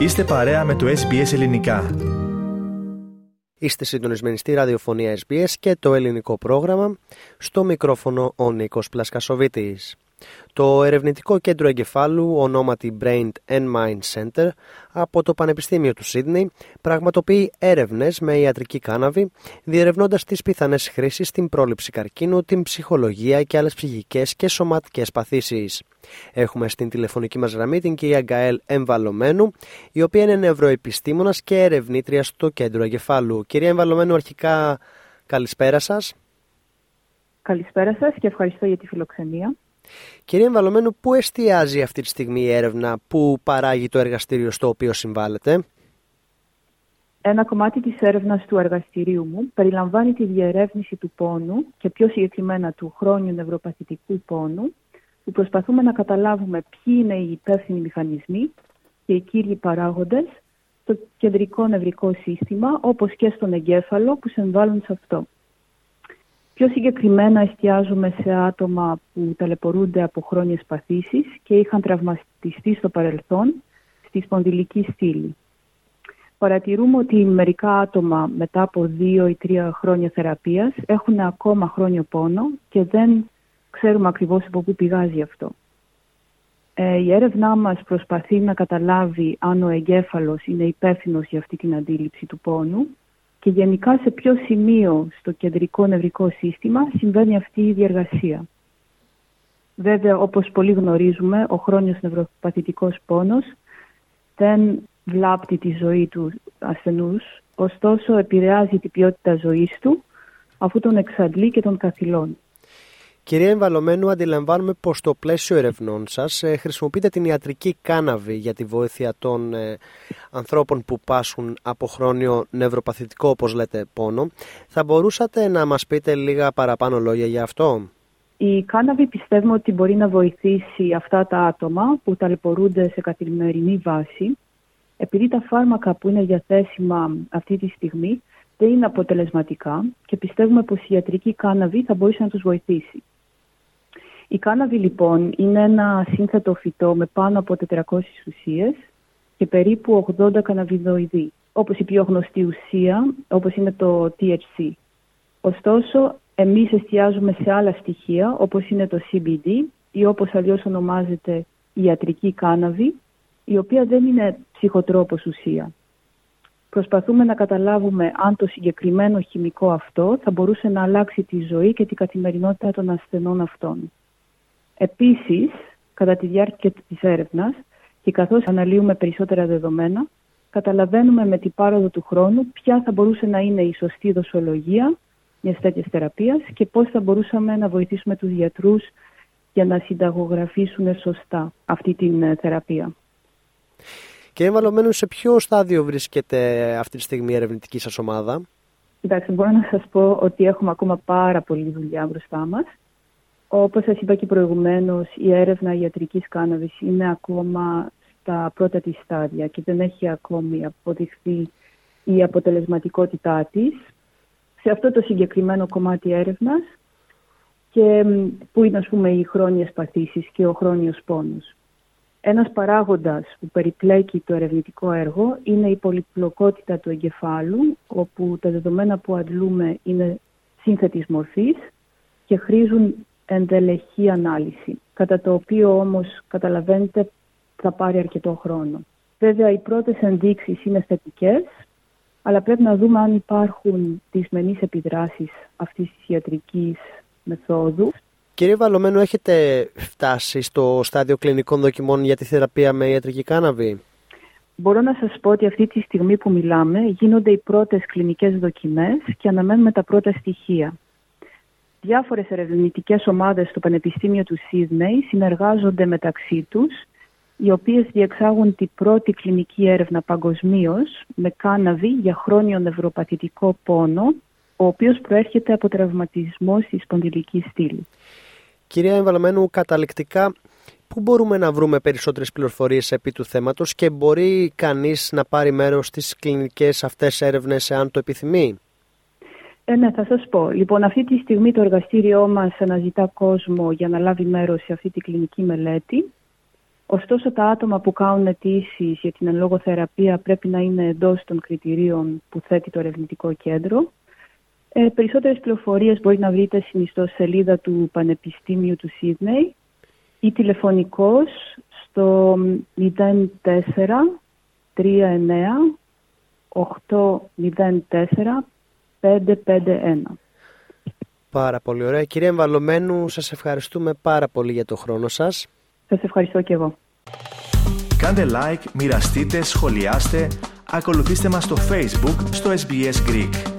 Είστε παρέα με το SBS Ελληνικά. Είστε συντονισμένοι στη ραδιοφωνία SBS και το ελληνικό πρόγραμμα. Στο μικρόφωνο ο Νίκος Πλασκασοβίτης. Το ερευνητικό κέντρο εγκεφάλου, ονόματι Brain and Mind Center, από το Πανεπιστήμιο του Σίδνεϊ, πραγματοποιεί έρευνες με ιατρική κάναβη, διερευνώντας τις πιθανές χρήσεις στην πρόληψη καρκίνου, την ψυχολογία και άλλες ψυχικές και σωματικές παθήσεις. Έχουμε στην τηλεφωνική μας γραμμή την κυρία Γκαέλ Εμβαλωμένου, η οποία είναι νευροεπιστήμονας και ερευνήτρια στο κέντρο εγκεφάλου. Κυρία Εμβαλωμένου, αρχικά καλησπέρα σας. Καλησπέρα σας και ευχαριστώ για τη φιλοξενία. Κυρία Εμβαλωμένου, πού εστιάζει αυτή τη στιγμή η έρευνα που παράγει το εργαστήριο στο οποίο συμβάλλεται; Ένα κομμάτι της έρευνας του εργαστηρίου μου περιλαμβάνει τη διερεύνηση του πόνου και πιο συγκεκριμένα του χρόνιου νευροπαθητικού πόνου που προσπαθούμε να καταλάβουμε ποιοι είναι οι υπεύθυνοι μηχανισμοί και οι κύριοι παράγοντες στο κεντρικό νευρικό σύστημα όπως και στον εγκέφαλο που συμβάλλουν σε αυτό. Πιο συγκεκριμένα εστιάζουμε σε άτομα που ταλαιπωρούνται από χρόνιες παθήσεις και είχαν τραυματιστεί στο παρελθόν στη σπονδυλική στήλη. Παρατηρούμε ότι μερικά άτομα μετά από δύο ή τρία χρόνια θεραπείας έχουν ακόμα χρόνιο πόνο και δεν ξέρουμε ακριβώς από πού πηγάζει αυτό. Ε, η έρευνά μας προσπαθεί να καταλάβει αν ο εγκέφαλος είναι υπεύθυνος για αυτή την αντίληψη του πόνου και γενικά σε ποιο σημείο στο κεντρικό νευρικό σύστημα συμβαίνει αυτή η διεργασία. Βέβαια, όπως πολύ γνωρίζουμε, ο χρόνιος νευροπαθητικός πόνος δεν βλάπτει τη ζωή του ασθενούς, ωστόσο επηρεάζει την ποιότητα ζωής του αφού τον εξαντλεί και τον καθυλώνει. Κυρία Εμβαλωμένου, αντιλαμβάνουμε πως στο πλαίσιο ερευνών σας ε, χρησιμοποιείτε την ιατρική κάναβη για τη βοήθεια των ε, ανθρώπων που πάσχουν από χρόνιο νευροπαθητικό, όπως λέτε, πόνο. Θα μπορούσατε να μας πείτε λίγα παραπάνω λόγια για αυτό; Η κάναβη πιστεύουμε ότι μπορεί να βοηθήσει αυτά τα άτομα που ταλαιπωρούνται σε καθημερινή βάση, επειδή τα φάρμακα που είναι διαθέσιμα αυτή τη στιγμή δεν είναι αποτελεσματικά και πιστεύουμε πως η ιατρική κάναβη θα μπορούσε να τους βοηθήσει. Η κάναβη λοιπόν είναι ένα σύνθετο φυτό με πάνω από 400 ουσίες και περίπου 80 καναβιδοειδή, όπως η πιο γνωστή ουσία, όπως είναι το THC. Ωστόσο, εμείς εστιάζουμε σε άλλα στοιχεία, όπως είναι το CBD ή όπως αλλιώς ονομάζεται η ιατρική κάναβη, η οποία δεν είναι ψυχοτρόπος ουσία. Προσπαθούμε να καταλάβουμε αν το συγκεκριμένο χημικό αυτό θα μπορούσε να αλλάξει τη ζωή και την καθημερινότητα των ασθενών αυτών. Επίσης, κατά τη διάρκεια της έρευνας και καθώς αναλύουμε περισσότερα δεδομένα, καταλαβαίνουμε με την πάροδο του χρόνου ποια θα μπορούσε να είναι η σωστή δοσολογία μιας τέτοιας θεραπείας και πώς θα μπορούσαμε να βοηθήσουμε τους γιατρούς για να συνταγογραφήσουν σωστά αυτή την ε, θεραπεία. Και εμβαλωμένου σε ποιο στάδιο βρίσκεται αυτή τη στιγμή η ερευνητική σας ομάδα; Κοιτάξτε, μπορώ να σας πω ότι έχουμε ακόμα πάρα πολλή δουλειά μπροστά μας. Όπως σας είπα και προηγουμένως, η έρευνα ιατρικής κάναβης είναι ακόμα στα πρώτα της στάδια και δεν έχει ακόμη αποδειχθεί η αποτελεσματικότητά της σε αυτό το συγκεκριμένο κομμάτι έρευνας και που είναι ας πούμε οι χρόνιες παθήσεις και ο χρόνιος πόνος. Ένας παράγοντας που περιπλέκει το ερευνητικό έργο είναι η πολυπλοκότητα του εγκεφάλου, όπου τα δεδομένα που αντλούμε είναι σύνθετης μορφής και χρήζουν εντελεχή ανάλυση, κατά το οποίο όμως καταλαβαίνετε θα πάρει αρκετό χρόνο. Βέβαια οι πρώτες ενδείξεις είναι θετικές, αλλά πρέπει να δούμε αν υπάρχουν δυσμενείς επιδράσεις αυτής της ιατρικής μεθόδου. Κύριε Βαλωμένο, έχετε φτάσει στο στάδιο κλινικών δοκιμών για τη θεραπεία με ιατρική κάναβη; Μπορώ να σας πω ότι αυτή τη στιγμή που μιλάμε γίνονται οι πρώτες κλινικές δοκιμές και αναμένουμε τα πρώτα στοιχεία. Διάφορες ερευνητικές ομάδες στο Πανεπιστήμιο του Σίδνεϊ συνεργάζονται μεταξύ τους, οι οποίες διεξάγουν την πρώτη κλινική έρευνα παγκοσμίως με κάναβη για χρόνιο νευροπαθητικό πόνο, ο οποίος προέρχεται από τραυματισμό στη σπονδυλική στήλη. Κυρία Εμβαλωμένου, καταληκτικά, πού μπορούμε να βρούμε περισσότερες πληροφορίες επί του θέματος και μπορεί κανείς να πάρει μέρος στις κλινικές αυτές έρευνες εάν το επιθυμεί; Ε, ναι, θα σας πω. Λοιπόν, αυτή τη στιγμή το εργαστήριό μας αναζητά κόσμο για να λάβει μέρος σε αυτή τη κλινική μελέτη. Ωστόσο, τα άτομα που κάνουν αιτήσεις για την εν θεραπεία πρέπει να είναι εντός των κριτηρίων που θέτει το ερευνητικό κέντρο. Ε, περισσότερες πληροφορίες μπορεί να βρείτε στην ιστοσελίδα του Πανεπιστήμιου του Σίδνεϊ ή τηλεφωνικός στο 04 39 804 551. Πάρα πολύ ωραία. Κύριε Εμβαλωμένου, σας ευχαριστούμε πάρα πολύ για το χρόνο σας. Σας ευχαριστώ και εγώ. Κάντε like, μοιραστείτε, σχολιάστε, ακολουθήστε μας στο Facebook, στο SBS Greek.